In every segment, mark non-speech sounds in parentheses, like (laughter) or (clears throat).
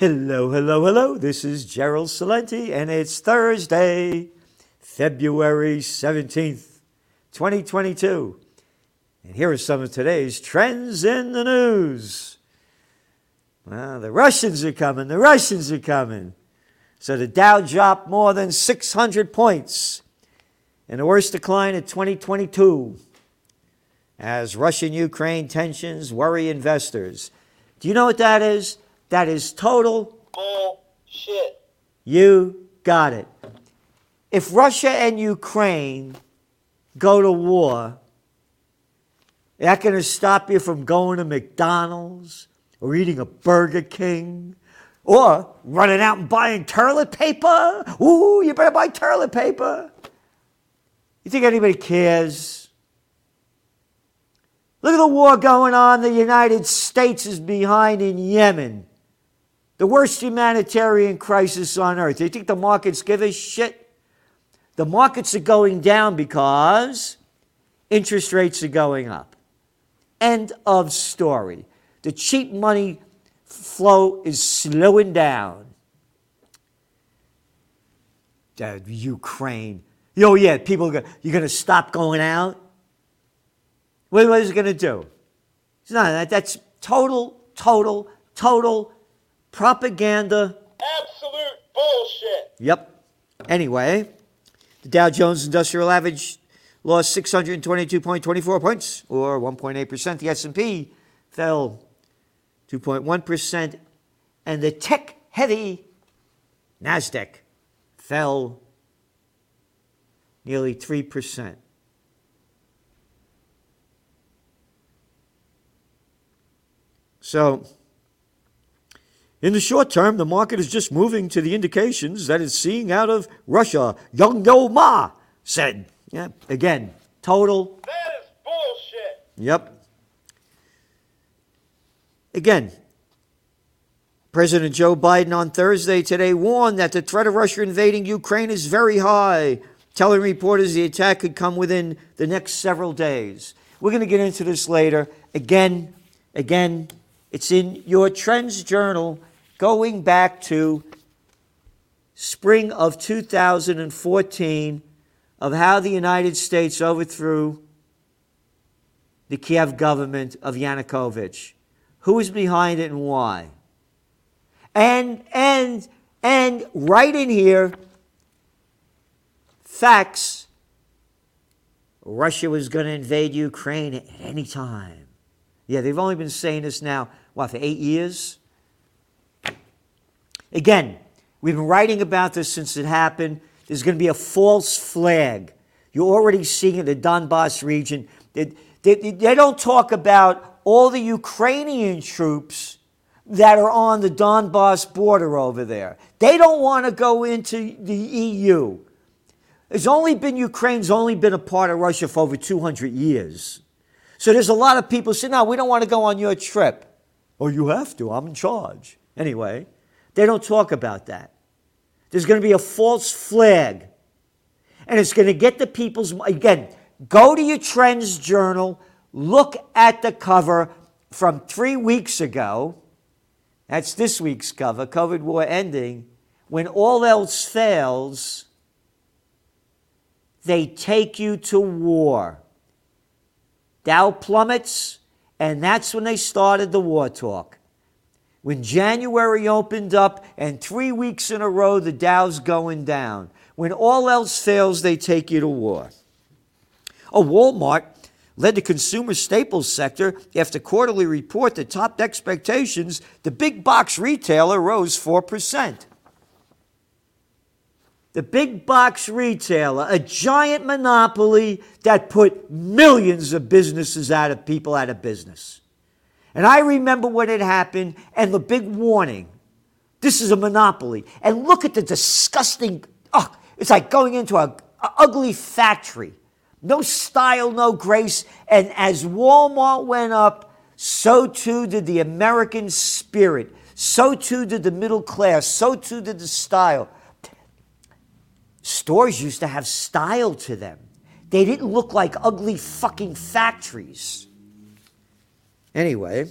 Hello, hello, hello. This is Gerald Celente, and it's Thursday, February 17th, 2022. And here are some of today's trends in the news. Well, the Russians are coming, the Russians are coming. So the Dow dropped more than 600 points in the worst decline of 2022 as Russian Ukraine tensions worry investors. Do you know what that is? That is total bullshit. You got it. If Russia and Ukraine go to war, that going to stop you from going to McDonald's or eating a Burger King or running out and buying toilet paper? Ooh, you better buy toilet paper. You think anybody cares? Look at the war going on the United States is behind in Yemen. The worst humanitarian crisis on earth. Do you think the markets give a shit? The markets are going down because interest rates are going up. End of story. The cheap money flow is slowing down. Ukraine. Oh, yeah, people, are, you're going to stop going out? What, what is it going to do? It's not that. That's total, total, total propaganda. Absolute bullshit. Yep. Anyway, the Dow Jones Industrial Average lost 622.24 points, or 1.8%. The S&P fell 2.1%, and the tech-heavy Nasdaq fell nearly 3%. So, in the short term, the market is just moving to the indications that it's seeing out of Russia. Young Yo Ma said. Yeah, again, total. That is bullshit. Yep. Again, President Joe Biden on Thursday today warned that the threat of Russia invading Ukraine is very high, telling reporters the attack could come within the next several days. We're going to get into this later. Again, again, it's in your Trends Journal going back to spring of 2014 of how the United States overthrew the Kiev government of Yanukovych. Who was behind it and why? And and and right in here, facts. Russia was going to invade Ukraine at any time. Yeah, they've only been saying this now, what, for eight years? Again, we've been writing about this since it happened. There's going to be a false flag. You're already seeing in the Donbass region. They, they, they don't talk about all the Ukrainian troops that are on the Donbass border over there. They don't want to go into the EU. It's only been Ukraine's only been a part of Russia for over 200 years. So there's a lot of people saying, no, we don't want to go on your trip. Oh, you have to. I'm in charge. Anyway, they don't talk about that. There's going to be a false flag. And it's going to get the people's, again, go to your Trends Journal, look at the cover from three weeks ago. That's this week's cover, COVID war ending. When all else fails, they take you to war. Dow plummets, and that's when they started the war talk. When January opened up and three weeks in a row the Dow's going down. When all else fails, they take you to war. A Walmart led the consumer staples sector after quarterly report that topped expectations. The big box retailer rose 4%. The big box retailer, a giant monopoly that put millions of businesses out of people out of business. And I remember when it happened and the big warning this is a monopoly. And look at the disgusting, oh, it's like going into a, a ugly factory. No style, no grace. And as Walmart went up, so too did the American spirit. So too did the middle class. So too did the style. Stores used to have style to them. They didn't look like ugly fucking factories. Anyway,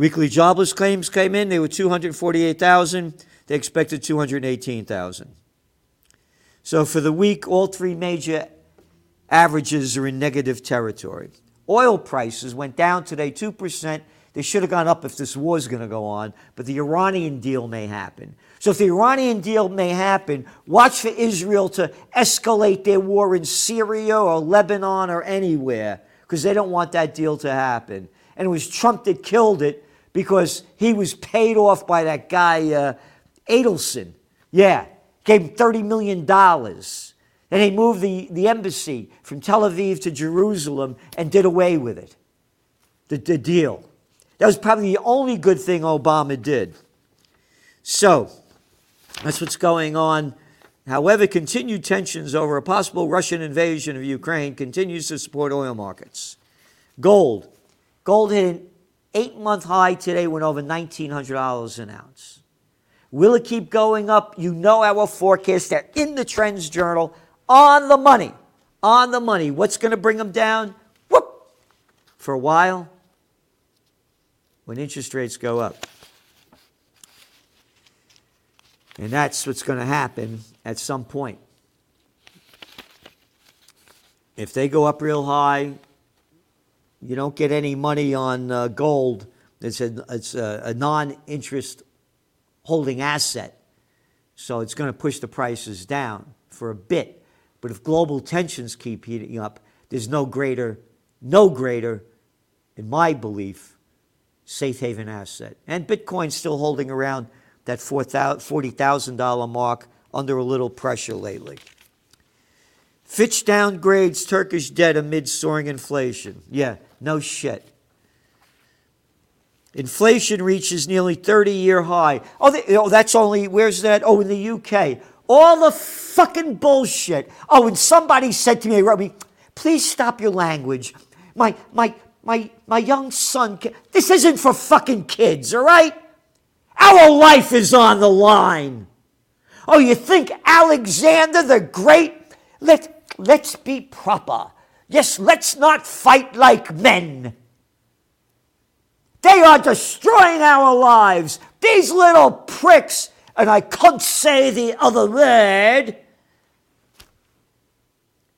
Weekly jobless claims came in. They were 248,000. They expected 218,000. So for the week, all three major averages are in negative territory. Oil prices went down today 2%. They should have gone up if this war is going to go on, but the Iranian deal may happen. So if the Iranian deal may happen, watch for Israel to escalate their war in Syria or Lebanon or anywhere because they don't want that deal to happen. And it was Trump that killed it because he was paid off by that guy, uh, Adelson. Yeah, gave him $30 million. And he moved the, the embassy from Tel Aviv to Jerusalem and did away with it. The, the deal. That was probably the only good thing Obama did. So, that's what's going on. However, continued tensions over a possible Russian invasion of Ukraine continues to support oil markets. Gold. Gold hit an eight month high today, went over $1,900 an ounce. Will it keep going up? You know our forecast. They're in the Trends Journal on the money. On the money. What's going to bring them down? Whoop! For a while, when interest rates go up. And that's what's going to happen at some point. If they go up real high, you don't get any money on uh, gold. It's a, it's a, a non interest holding asset. So it's going to push the prices down for a bit. But if global tensions keep heating up, there's no greater, no greater, in my belief, safe haven asset. And Bitcoin's still holding around that $40,000 mark under a little pressure lately. Fitch downgrades Turkish debt amid soaring inflation. Yeah, no shit. Inflation reaches nearly 30 year high. Oh, they, oh, that's only, where's that? Oh, in the UK. All the fucking bullshit. Oh, and somebody said to me, Robbie, please stop your language. My, my, my, my young son, this isn't for fucking kids, all right? Our life is on the line. Oh, you think Alexander the Great? Let, let's be proper. Yes, let's not fight like men. They are destroying our lives. These little pricks, and I can't say the other word,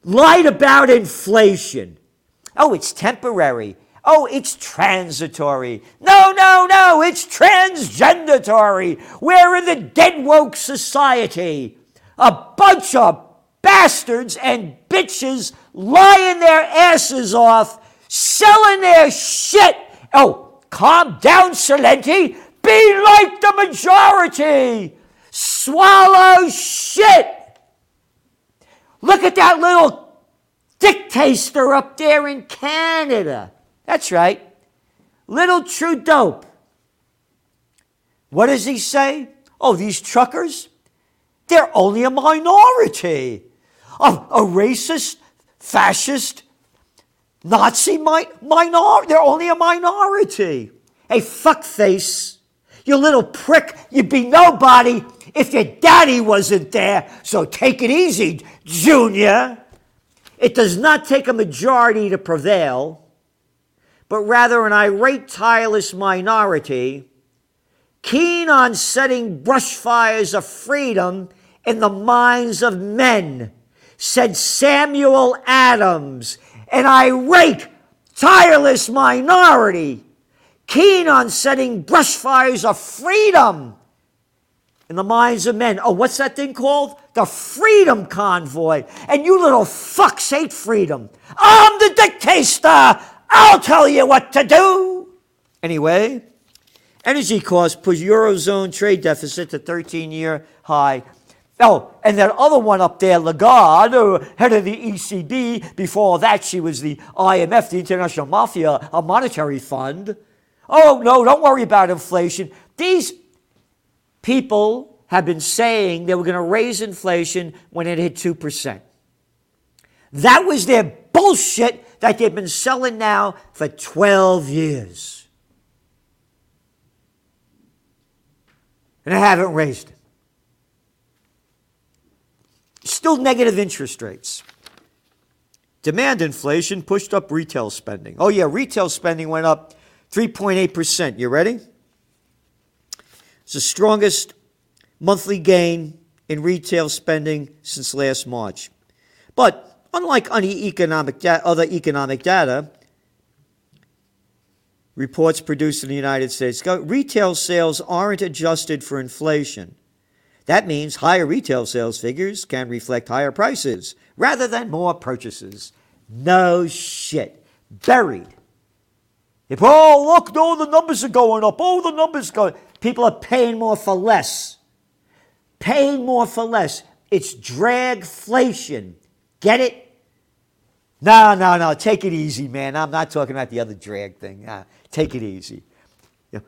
lied about inflation. Oh, it's temporary. Oh, it's transitory. No, no, no, it's transgendatory. We're in the dead woke society. A bunch of bastards and bitches lying their asses off, selling their shit. Oh, calm down, Celente. Be like the majority. Swallow shit. Look at that little dictator up there in Canada. That's right. Little true dope. What does he say? Oh, these truckers? They're only a minority. A, a racist, fascist, Nazi mi- minority. They're only a minority. Hey, fuckface. You little prick. You'd be nobody if your daddy wasn't there. So take it easy, Junior. It does not take a majority to prevail but rather an irate, tireless minority, keen on setting brushfires of freedom in the minds of men, said Samuel Adams, an irate, tireless minority, keen on setting brushfires of freedom in the minds of men. Oh, what's that thing called? The Freedom Convoy. And you little fucks hate freedom. I'm the dictator. I'll tell you what to do. Anyway, energy costs push Eurozone trade deficit to 13 year high. Oh, and that other one up there, Lagarde, head of the ECB. Before that, she was the IMF, the International Mafia, a monetary fund. Oh, no, don't worry about inflation. These people have been saying they were going to raise inflation when it hit 2%. That was their bullshit that they've been selling now for 12 years. And I haven't raised it. Still negative interest rates. Demand inflation pushed up retail spending. Oh, yeah, retail spending went up 3.8%. You ready? It's the strongest monthly gain in retail spending since last March. But unlike any economic da- other economic data, reports produced in the United States, retail sales aren't adjusted for inflation. That means higher retail sales figures can reflect higher prices rather than more purchases. No shit. Buried. If, oh, look, no, the numbers are going up. Oh, the numbers going. People are paying more for less. Paying more for less. It's dragflation. Get it? No, no, no. Take it easy, man. I'm not talking about the other drag thing. Uh, take it easy.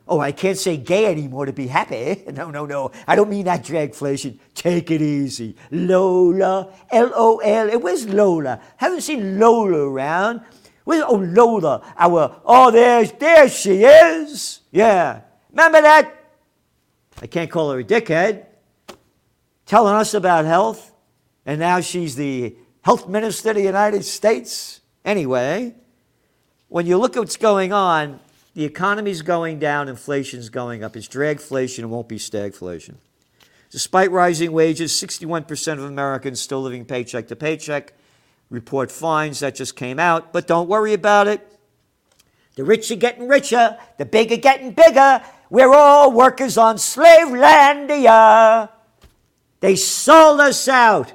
Oh, I can't say gay anymore to be happy. (laughs) No, no, no. I don't mean that dragflation. Take it easy. Lola, L O L. Where's Lola. Haven't seen Lola around. Where's oh Lola? Our oh, there's there she is. Yeah, remember that? I can't call her a dickhead. Telling us about health, and now she's the health minister of the United States. Anyway, when you look at what's going on, the economy's going down, inflation's going up. It's dragflation, it won't be stagflation. Despite rising wages, 61% of Americans still living paycheck to paycheck. Report finds that just came out, but don't worry about it. The rich are getting richer, the big are getting bigger. We're all workers on Slavelandia. They sold us out.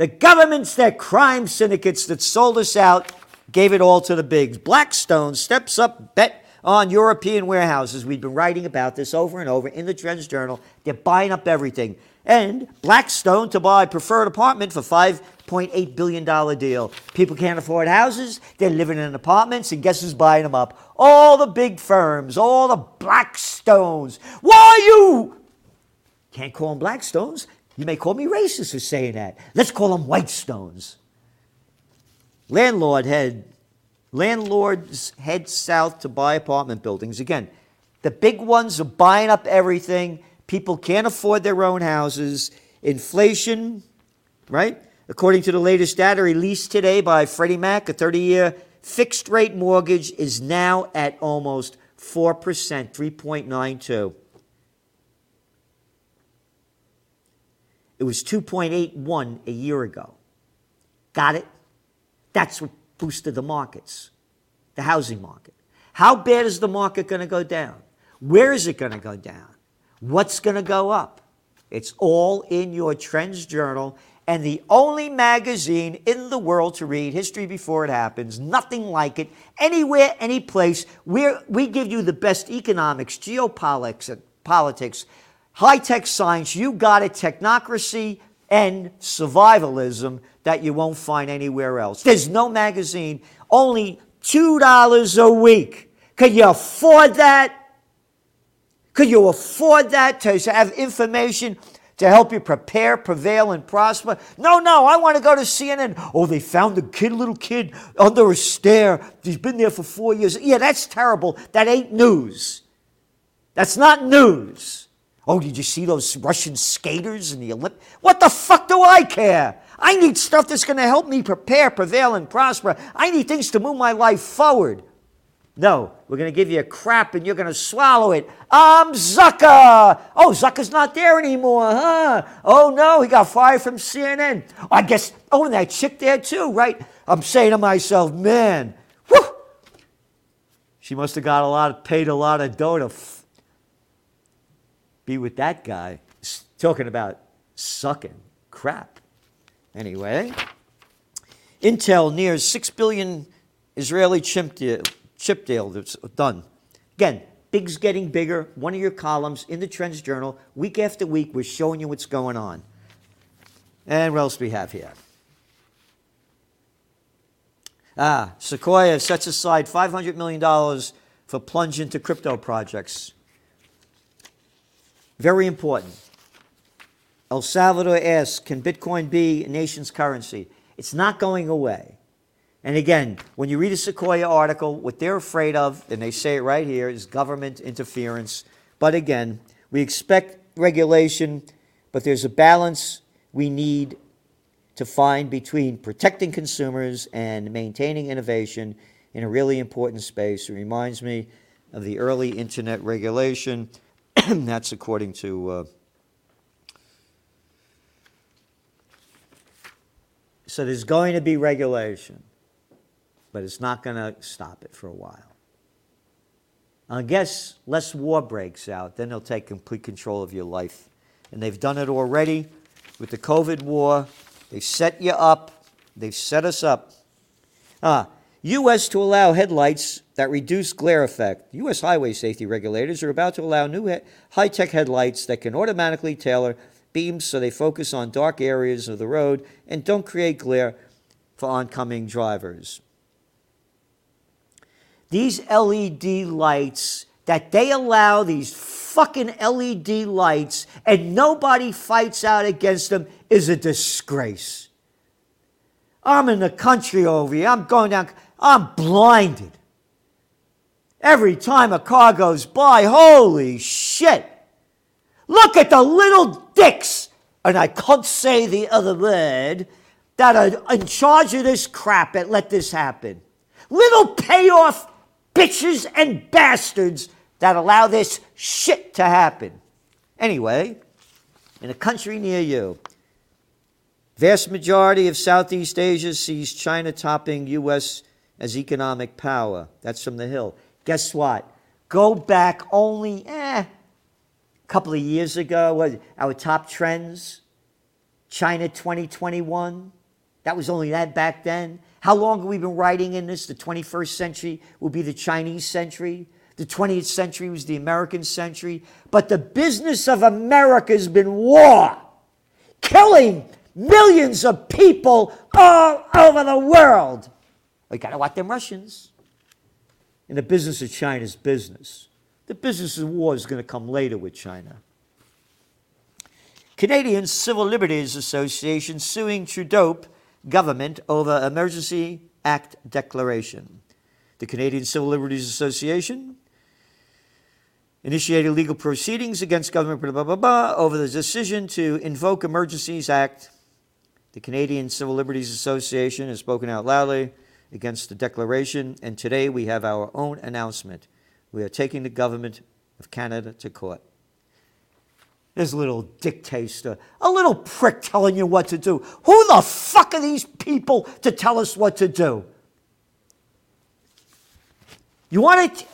The governments, their crime syndicates that sold us out gave it all to the bigs. Blackstone steps up, bet on European warehouses. We've been writing about this over and over in the Trends Journal. They're buying up everything. And Blackstone to buy preferred apartment for $5.8 billion deal. People can't afford houses, they're living in apartments, and guess who's buying them up? All the big firms, all the Blackstones. Why you? Can't call them Blackstones. You may call me racist for saying that. Let's call them Whitestones. Landlord head, landlords head south to buy apartment buildings. Again, the big ones are buying up everything. People can't afford their own houses. Inflation, right? According to the latest data released today by Freddie Mac, a 30 year fixed rate mortgage is now at almost 4%, 3.92. It was 2.81 a year ago. Got it? That's what boosted the markets, the housing market. How bad is the market going to go down? Where is it going to go down? What's going to go up? It's all in your Trends Journal and the only magazine in the world to read history before it happens. Nothing like it. Anywhere, any place. We're, we give you the best economics, geopolitics, and politics, high tech science. You got it. Technocracy and survivalism that you won't find anywhere else. There's no magazine, only $2 a week. Could you afford that? Could you afford that to have information to help you prepare, prevail, and prosper? No, no, I want to go to CNN. Oh, they found a kid, little kid under a stair. He's been there for four years. Yeah, that's terrible. That ain't news. That's not news. Oh, did you see those Russian skaters in the Olympics? What the fuck do I care? I need stuff that's going to help me prepare, prevail, and prosper. I need things to move my life forward. No, we're going to give you a crap and you're going to swallow it. I'm Zucker. Oh, Zucker's not there anymore, huh? Oh, no, he got fired from CNN. I guess, oh, and that chick there too, right? I'm saying to myself, man, whew, she must have got a lot, paid a lot of dough to be with that guy. Talking about sucking crap. Anyway, Intel nears 6 billion Israeli chip deal, chip deal that's done. Again, big's getting bigger. One of your columns in the Trends Journal, week after week, we're showing you what's going on. And what else do we have here? Ah, Sequoia sets aside $500 million for plunge into crypto projects. Very important. El Salvador asks, can Bitcoin be a nation's currency? It's not going away. And again, when you read a Sequoia article, what they're afraid of, and they say it right here, is government interference. But again, we expect regulation, but there's a balance we need to find between protecting consumers and maintaining innovation. in a really important space. It reminds me of the early internet regulation. (clears throat) That's according to. Uh, so there's going to be regulation, but it's not going to stop it for a while. I guess less war breaks out, then they'll take complete control of your life. And they've done it already with the COVID war. They set you up. They've set us up. Ah, U.S. to allow headlights that reduce glare effect. U.S. highway safety regulators are about to allow new high tech headlights that can automatically tailor beams so they focus on dark areas of the road and don't create glare for oncoming drivers. These LED lights that they allow these fucking LED lights and nobody fights out against them is a disgrace. I'm in the country over here. I'm going down. I'm blinded. Every time a car goes by, holy shit. Look at the little dicks, and I can't say the other word, that are in charge of this crap that let this happen. Little payoff bitches and bastards that allow this shit to happen. Anyway, in a country near you, vast majority of Southeast Asia sees China topping U.S as economic power. That's from the Hill. Guess what? Go back only eh, a couple of years ago, our top trends, China 2021. That was only that back then. How long have we been writing in this? The 21st century will be the Chinese century. The 20th century was the American century. But the business of America has been war, killing millions of people all over the world. We got to watch them Russians. And the business of China's business. The business of war is going to come later with China. Canadian Civil Liberties Association suing Trudeau government over Emergency Act declaration. The Canadian Civil Liberties Association initiated legal proceedings against government blah, blah, blah, blah, over the decision to invoke Emergencies Act. The Canadian Civil Liberties Association has spoken out loudly against the declaration, and today we have our own announcement. We are taking the government of Canada to court. There's a little dictator, a little prick telling you what to do. Who the fuck are these people to tell us what to do? You want it?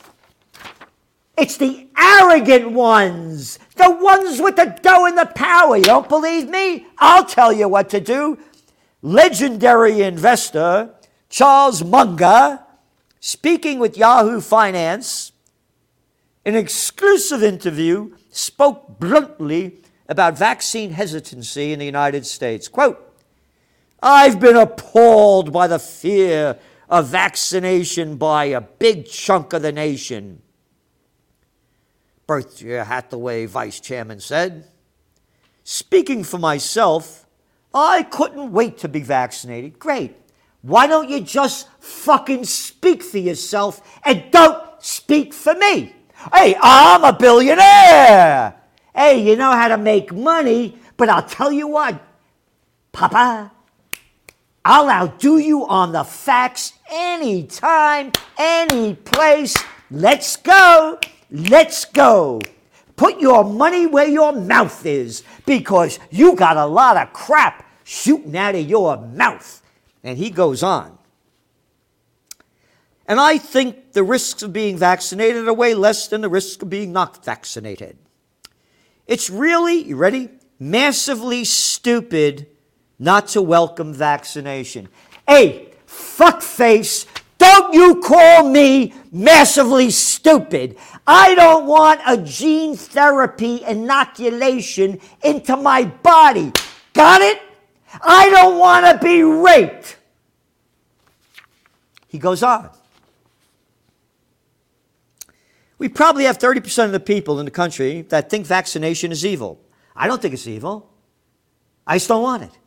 It's the arrogant ones, the ones with the dough and the power. You don't believe me? I'll tell you what to do. Legendary investor Charles Munger, speaking with Yahoo Finance, in an exclusive interview, spoke bluntly about vaccine hesitancy in the United States. Quote, I've been appalled by the fear of vaccination by a big chunk of the nation. Berkshire Hathaway vice chairman said. Speaking for myself, I couldn't wait to be vaccinated. Great. Why don't you just fucking speak for yourself and don't speak for me? Hey, I'm a billionaire. Hey, you know how to make money, but I'll tell you what, Papa, I'll outdo you on the facts anytime, any place. Let's go. Let's go. Put your money where your mouth is because you got a lot of crap shooting out of your mouth. And he goes on. And I think the risks of being vaccinated are way less than the risks of being not vaccinated. It's really, you ready? Massively stupid not to welcome vaccination. Hey, fuckface, don't you call me massively stupid. I don't want a gene therapy inoculation into my body. Got it? I don't want to be raped. He goes on. We probably have 30% of the people in the country that think vaccination is evil. I don't think it's evil. I just don't want it.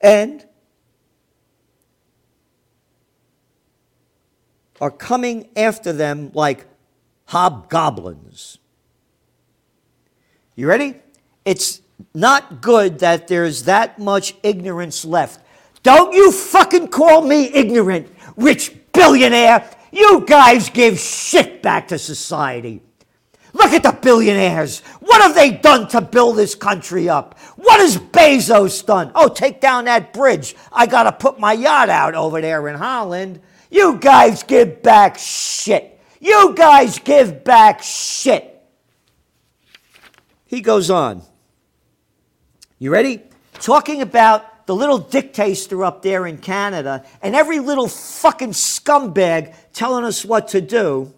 And are coming after them like hobgoblins. You ready? It's not good that there's that much ignorance left. Don't you fucking call me ignorant, rich billionaire. You guys give shit back to society. Look at the billionaires. What have they done to build this country up? What has Bezos done? Oh, take down that bridge. I got to put my yacht out over there in Holland. You guys give back shit. You guys give back shit. He goes on. You ready? Talking about the little dictator up there in Canada and every little fucking scumbag telling us what to do.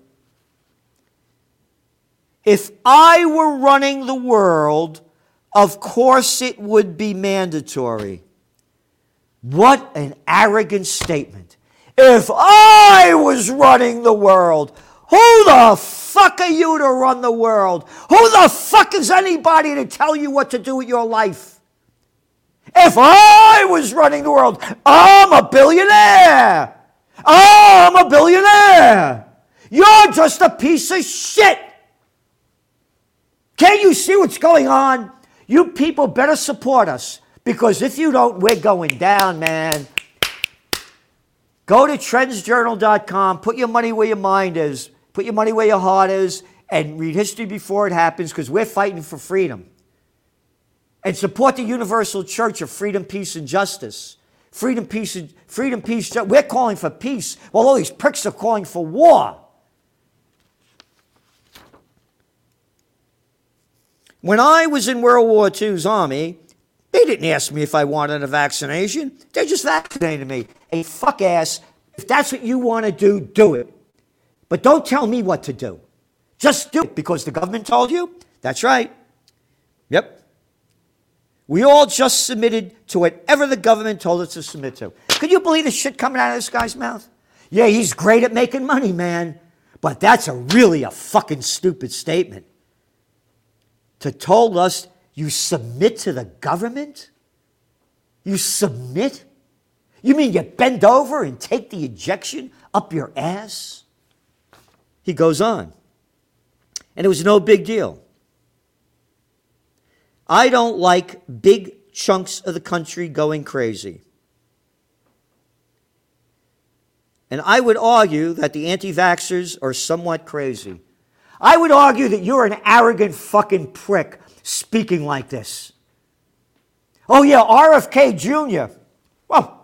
If I were running the world, of course it would be mandatory. What an arrogant statement. If I was running the world, who the fuck are you to run the world? Who the fuck is anybody to tell you what to do with your life? If I was running the world, I'm a billionaire. I'm a billionaire. You're just a piece of shit. Can't you see what's going on? You people better support us because if you don't, we're going down, man. Go to trendsjournal.com, put your money where your mind is, put your money where your heart is, and read history before it happens because we're fighting for freedom. And support the universal church of freedom, peace, and justice. Freedom, peace, and freedom, peace. Ju- we're calling for peace, while all these pricks are calling for war. When I was in World War II's army, they didn't ask me if I wanted a vaccination. They just vaccinated me. A fuck ass. If that's what you want to do, do it. But don't tell me what to do. Just do it because the government told you. That's right. Yep. We all just submitted to whatever the government told us to submit to. Could you believe the shit coming out of this guy's mouth? Yeah, he's great at making money, man. But that's a really a fucking stupid statement. To told us you submit to the government? You submit? You mean you bend over and take the injection up your ass? He goes on. And it was no big deal. I don't like big chunks of the country going crazy. And I would argue that the anti vaxxers are somewhat crazy. I would argue that you're an arrogant fucking prick speaking like this. Oh, yeah, RFK Jr. Well,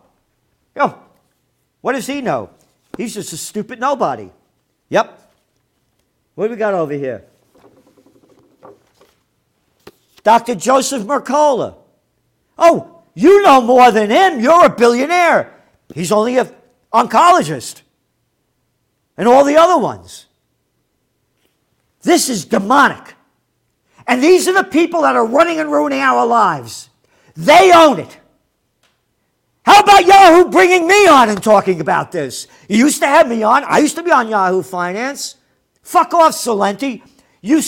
what does he know? He's just a stupid nobody. Yep. What do we got over here? Dr. Joseph Mercola. Oh, you know more than him. You're a billionaire. He's only an oncologist. And all the other ones. This is demonic. And these are the people that are running and ruining our lives. They own it. How about Yahoo bringing me on and talking about this? You used to have me on. I used to be on Yahoo Finance. Fuck off, Celente. You,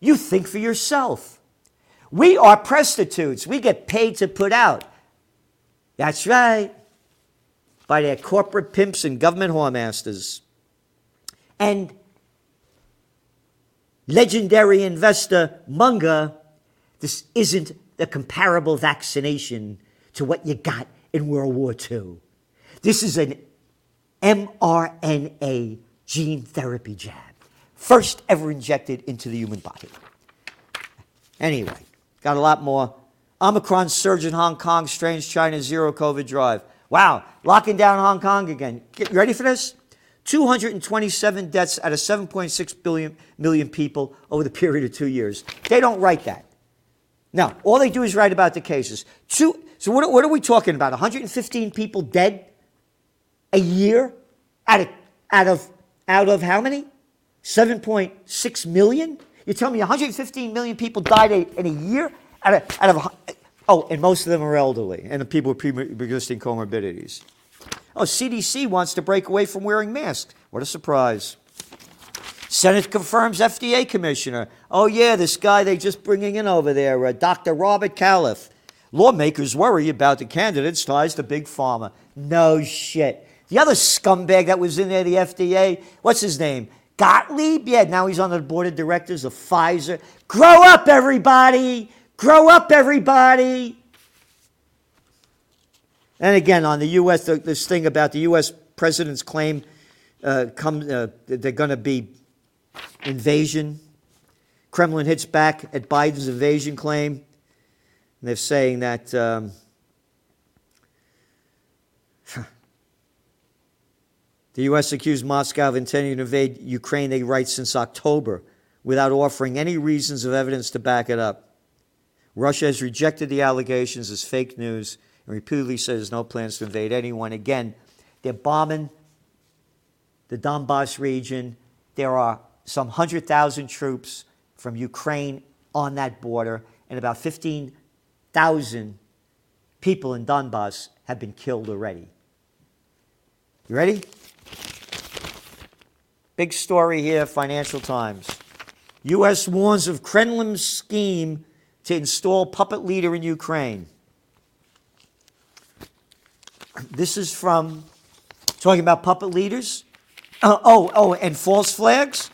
you think for yourself. We are prostitutes. We get paid to put out. That's right. By their corporate pimps and government whoremasters. And legendary investor Munger, this isn't the comparable vaccination to what you got in World War II. This is an mRNA gene therapy jab, first ever injected into the human body. Anyway, got a lot more. Omicron surge in Hong Kong, strange China zero COVID drive. Wow, locking down Hong Kong again. Get, ready for this? 227 deaths out of 7.6 billion million people over the period of two years. They don't write that. Now, all they do is write about the cases. Two, so what, what are we talking about? 115 people dead a year out of, out of, out of how many? 7.6 million? You tell me 115 million people died a, in a year out of, out of, oh, and most of them are elderly and the people with pre-existing comorbidities. Oh, CDC wants to break away from wearing masks. What a surprise. Senate confirms FDA commissioner. Oh, yeah, this guy they just bringing in over there, uh, Dr. Robert Califf. Lawmakers worry about the candidate's ties to Big Pharma. No shit. The other scumbag that was in there, the FDA, what's his name? Gottlieb? Yeah, now he's on the board of directors of Pfizer. Grow up, everybody! Grow up, everybody! And again, on the U.S., this thing about the U.S. president's claim uh, come, uh, they're going to be invasion. Kremlin hits back at Biden's invasion claim. And they're saying that um, the U.S. accused Moscow of intending to invade Ukraine, they write, since October without offering any reasons of evidence to back it up. Russia has rejected the allegations as fake news and repeatedly says there's no plans to invade anyone. Again, they're bombing the Donbass region. There are some 100,000 troops from Ukraine on that border, and about 15,000 people in Donbass have been killed already. You ready? Big story here, Financial Times. U.S. warns of Kremlin's scheme to install puppet leader in Ukraine. This is from talking about puppet leaders. Uh, oh, oh, and false flags.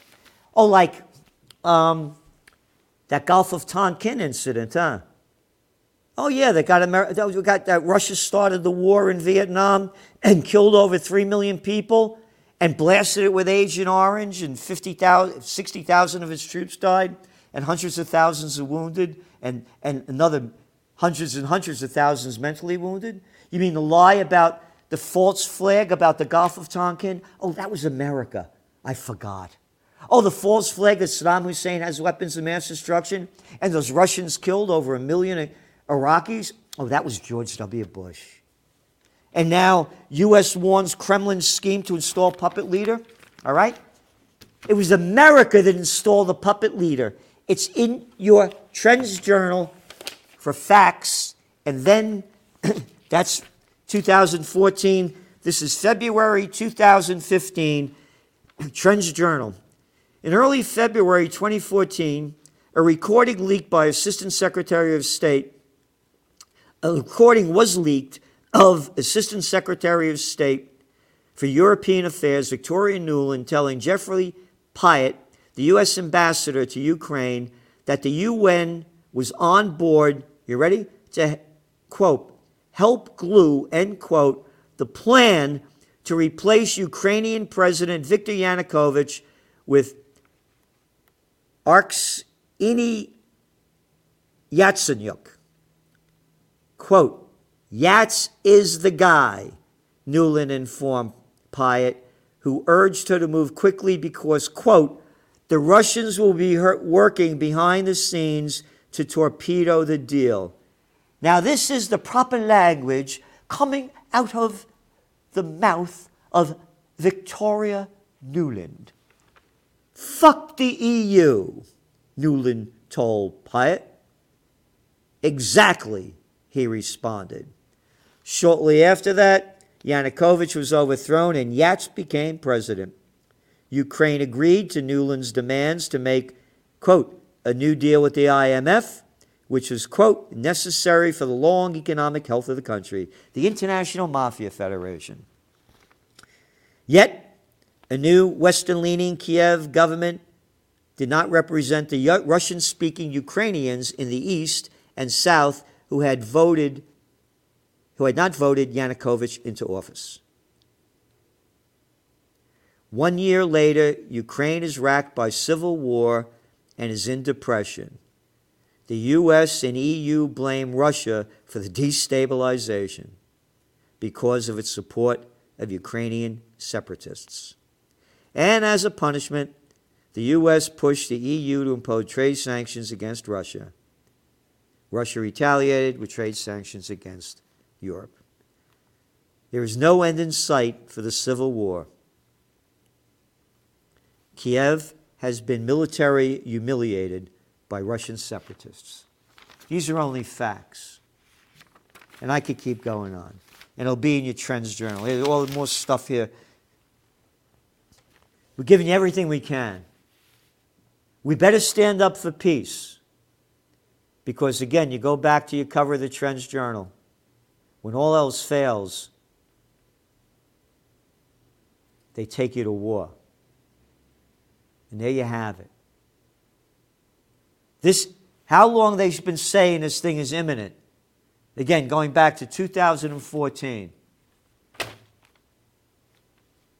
Oh, like um, that Gulf of Tonkin incident, huh? Oh yeah, they got America. We got that Russia started the war in Vietnam and killed over three million people and blasted it with Agent Orange, and 50,000, 60,000 of its troops died, and hundreds of thousands are wounded, and, and another hundreds and hundreds of thousands mentally wounded? You mean the lie about the false flag about the Gulf of Tonkin? Oh, that was America. I forgot. Oh, the false flag that Saddam Hussein has weapons of mass destruction and those Russians killed over a million Iraqis? Oh, that was George W. Bush. And now U.S. warns Kremlin scheme to install puppet leader. All right? It was America that installed the puppet leader. It's in your Trends Journal for facts. And then (clears throat) that's 2014. This is February 2015, (clears throat) Trends Journal. In early February 2014, a recording leaked by Assistant Secretary of State, a recording was leaked of Assistant Secretary of State for European Affairs Victoria Nuland telling Jeffrey Pyatt, the U.S. ambassador to Ukraine, that the UN was on board, you ready, to, quote, help glue, end quote, the plan to replace Ukrainian President Viktor Yanukovych with Arseniy Yatsenyuk. Quote, Yats is the guy, Nuland informed Pyatt, who urged her to move quickly because, quote, the Russians will be working behind the scenes to torpedo the deal. Now, this is the proper language coming out of the mouth of Victoria Nuland. Fuck the EU, Nuland told Pyatt. Exactly, he responded. Shortly after that, Yanukovych was overthrown and Yats became president. Ukraine agreed to Nuland's demands to make, quote, a new deal with the IMF, which was, quote, necessary for the long economic health of the country, the International Mafia Federation. Yet, a new Western leaning Kiev government did not represent the Russian speaking Ukrainians in the east and south who had voted who had not voted Yanukovych into office. One year later, Ukraine is racked by civil war and is in depression. The US and EU blame Russia for the (laughs) destabilization because of its support of Ukrainian separatists. And as a punishment, the US pushed the EU to impose trade sanctions against Russia. Russia retaliated with trade sanctions against Europe. There is no end in sight for the civil war. Kiev has been military humiliated by Russian separatists. These are only facts. And I could keep going on. And it'll be in your Trends Journal. There's all the more stuff here. We're giving you everything we can. We better stand up for peace. Because again, you go back to your cover of the Trends Journal. When all else fails, they take you to war. And there you have it. This, how long they've been saying this thing is imminent. Again, going back to 2014.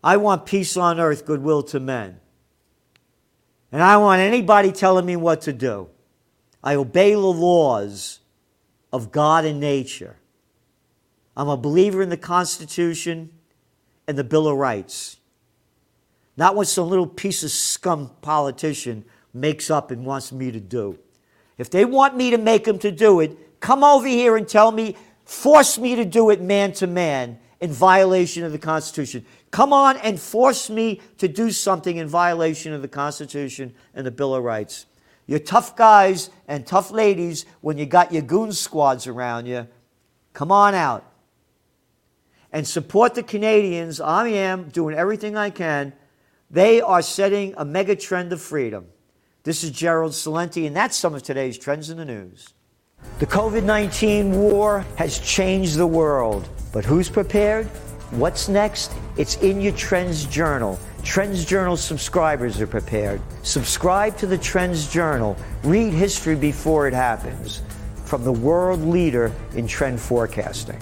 I want peace on earth, goodwill to men. And I want anybody telling me what to do. I obey the laws of God and nature. I'm a believer in the Constitution and the Bill of Rights. Not what some little piece of scum politician makes up and wants me to do. If they want me to make them to do it, come over here and tell me, force me to do it man to man in violation of the Constitution. Come on and force me to do something in violation of the Constitution and the Bill of Rights. You're tough guys and tough ladies when you got your goon squads around you. Come on out and support the Canadians. I am doing everything I can. They are setting a mega trend of freedom. This is Gerald Celente, and that's some of today's trends in the news. The COVID 19 war has changed the world, but who's prepared? What's next? It's in your Trends Journal. Trends Journal subscribers are prepared. Subscribe to the Trends Journal. Read history before it happens from the world leader in trend forecasting.